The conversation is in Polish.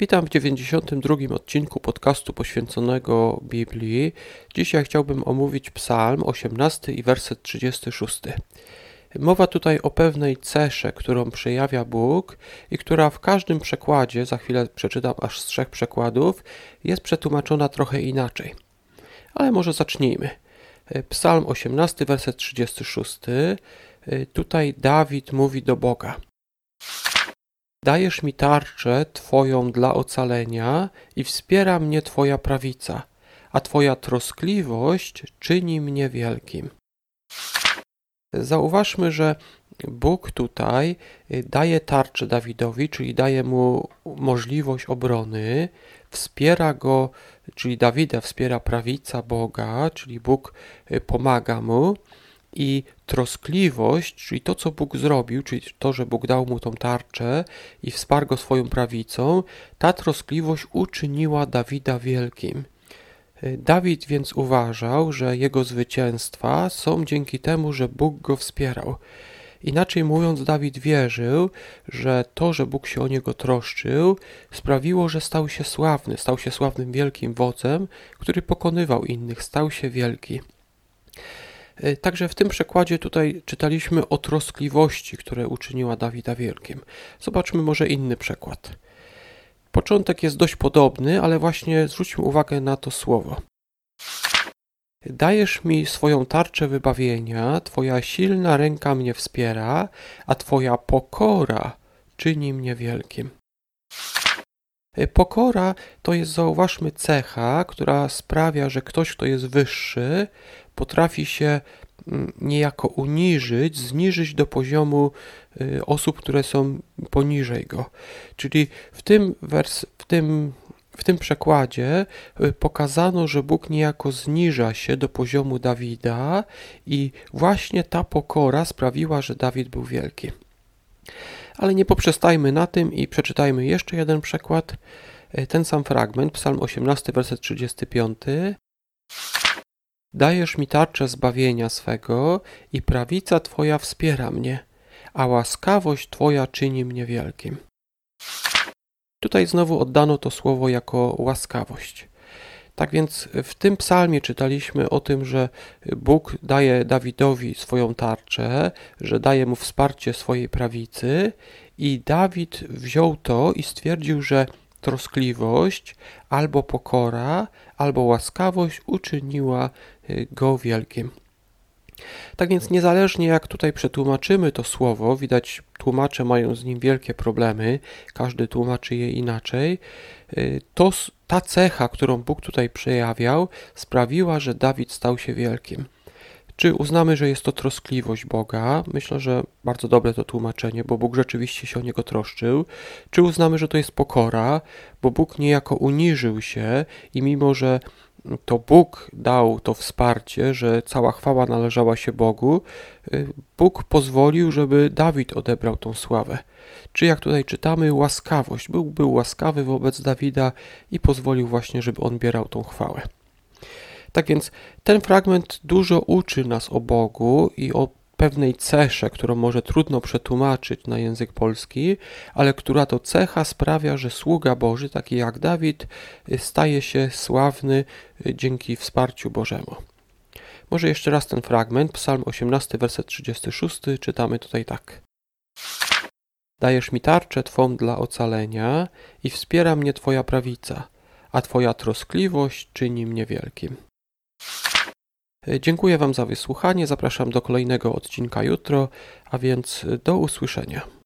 Witam w 92 odcinku podcastu poświęconego Biblii. Dzisiaj chciałbym omówić Psalm 18 i werset 36. Mowa tutaj o pewnej cesze, którą przejawia Bóg i która w każdym przekładzie, za chwilę przeczytam aż z trzech przekładów, jest przetłumaczona trochę inaczej. Ale może zacznijmy. Psalm 18, werset 36. Tutaj Dawid mówi do Boga. Dajesz mi tarczę Twoją dla ocalenia i wspiera mnie Twoja prawica, a Twoja troskliwość czyni mnie wielkim. Zauważmy, że Bóg tutaj daje tarczę Dawidowi, czyli daje mu możliwość obrony, wspiera go, czyli Dawida wspiera prawica Boga, czyli Bóg pomaga mu i troskliwość, czyli to, co Bóg zrobił, czyli to, że Bóg dał mu tą tarczę i wsparł go swoją prawicą, ta troskliwość uczyniła Dawida wielkim. Dawid więc uważał, że jego zwycięstwa są dzięki temu, że Bóg go wspierał. Inaczej mówiąc, Dawid wierzył, że to, że Bóg się o niego troszczył, sprawiło, że stał się sławny, stał się sławnym wielkim wodzem, który pokonywał innych, stał się wielki. E, także w tym przekładzie tutaj czytaliśmy o troskliwości, które uczyniła Dawida wielkim. Zobaczmy może inny przekład. Początek jest dość podobny, ale właśnie zwróćmy uwagę na to słowo. Dajesz mi swoją tarczę wybawienia, Twoja silna ręka mnie wspiera, a Twoja pokora czyni mnie wielkim. E, pokora to jest, zauważmy, cecha, która sprawia, że ktoś, kto jest wyższy, potrafi się mm, niejako uniżyć, zniżyć do poziomu y, osób, które są poniżej go. Czyli w tym, wers, w tym, w tym przekładzie y, pokazano, że Bóg niejako zniża się do poziomu Dawida i właśnie ta pokora sprawiła, że Dawid był wielki. Ale nie poprzestajmy na tym i przeczytajmy jeszcze jeden przekład. Y, ten sam fragment, Psalm 18, werset 35. Dajesz mi tarczę zbawienia swego i prawica Twoja wspiera mnie, a łaskawość Twoja czyni mnie wielkim. Tutaj znowu oddano to słowo jako łaskawość. Tak więc w tym psalmie czytaliśmy o tym, że Bóg daje Dawidowi swoją tarczę, że daje mu wsparcie swojej prawicy i Dawid wziął to i stwierdził, że troskliwość, albo pokora, albo łaskawość uczyniła y, go wielkim. Tak więc niezależnie jak tutaj przetłumaczymy to słowo, widać tłumacze mają z nim wielkie problemy, każdy tłumaczy je inaczej, y, to ta cecha, którą Bóg tutaj przejawiał, sprawiła, że Dawid stał się wielkim. Czy uznamy, że jest to troskliwość Boga? Myślę, że bardzo dobre to tłumaczenie, bo Bóg rzeczywiście się o niego troszczył. Czy uznamy, że to jest pokora, bo Bóg niejako uniżył się i mimo, że to Bóg dał to wsparcie, że cała chwała należała się Bogu, y, Bóg pozwolił, żeby Dawid odebrał tą sławę. Czy jak tutaj czytamy, łaskawość. Bóg był łaskawy wobec Dawida i pozwolił właśnie, żeby on bierał tą chwałę. Tak więc ten fragment dużo uczy nas o Bogu i o pewnej cesze, którą może trudno przetłumaczyć na język polski, ale która to cecha sprawia, że sługa Boży, taki jak Dawid, staje się sławny dzięki wsparciu Bożemu. Może jeszcze raz ten fragment, Psalm 18, werset 36, czytamy tutaj tak. Dajesz mi tarczę Twą dla ocalenia i wspiera mnie Twoja prawica, a Twoja troskliwość czyni mnie wielkim. Dziękuję Wam za wysłuchanie. Zapraszam do kolejnego odcinka jutro, a więc do usłyszenia.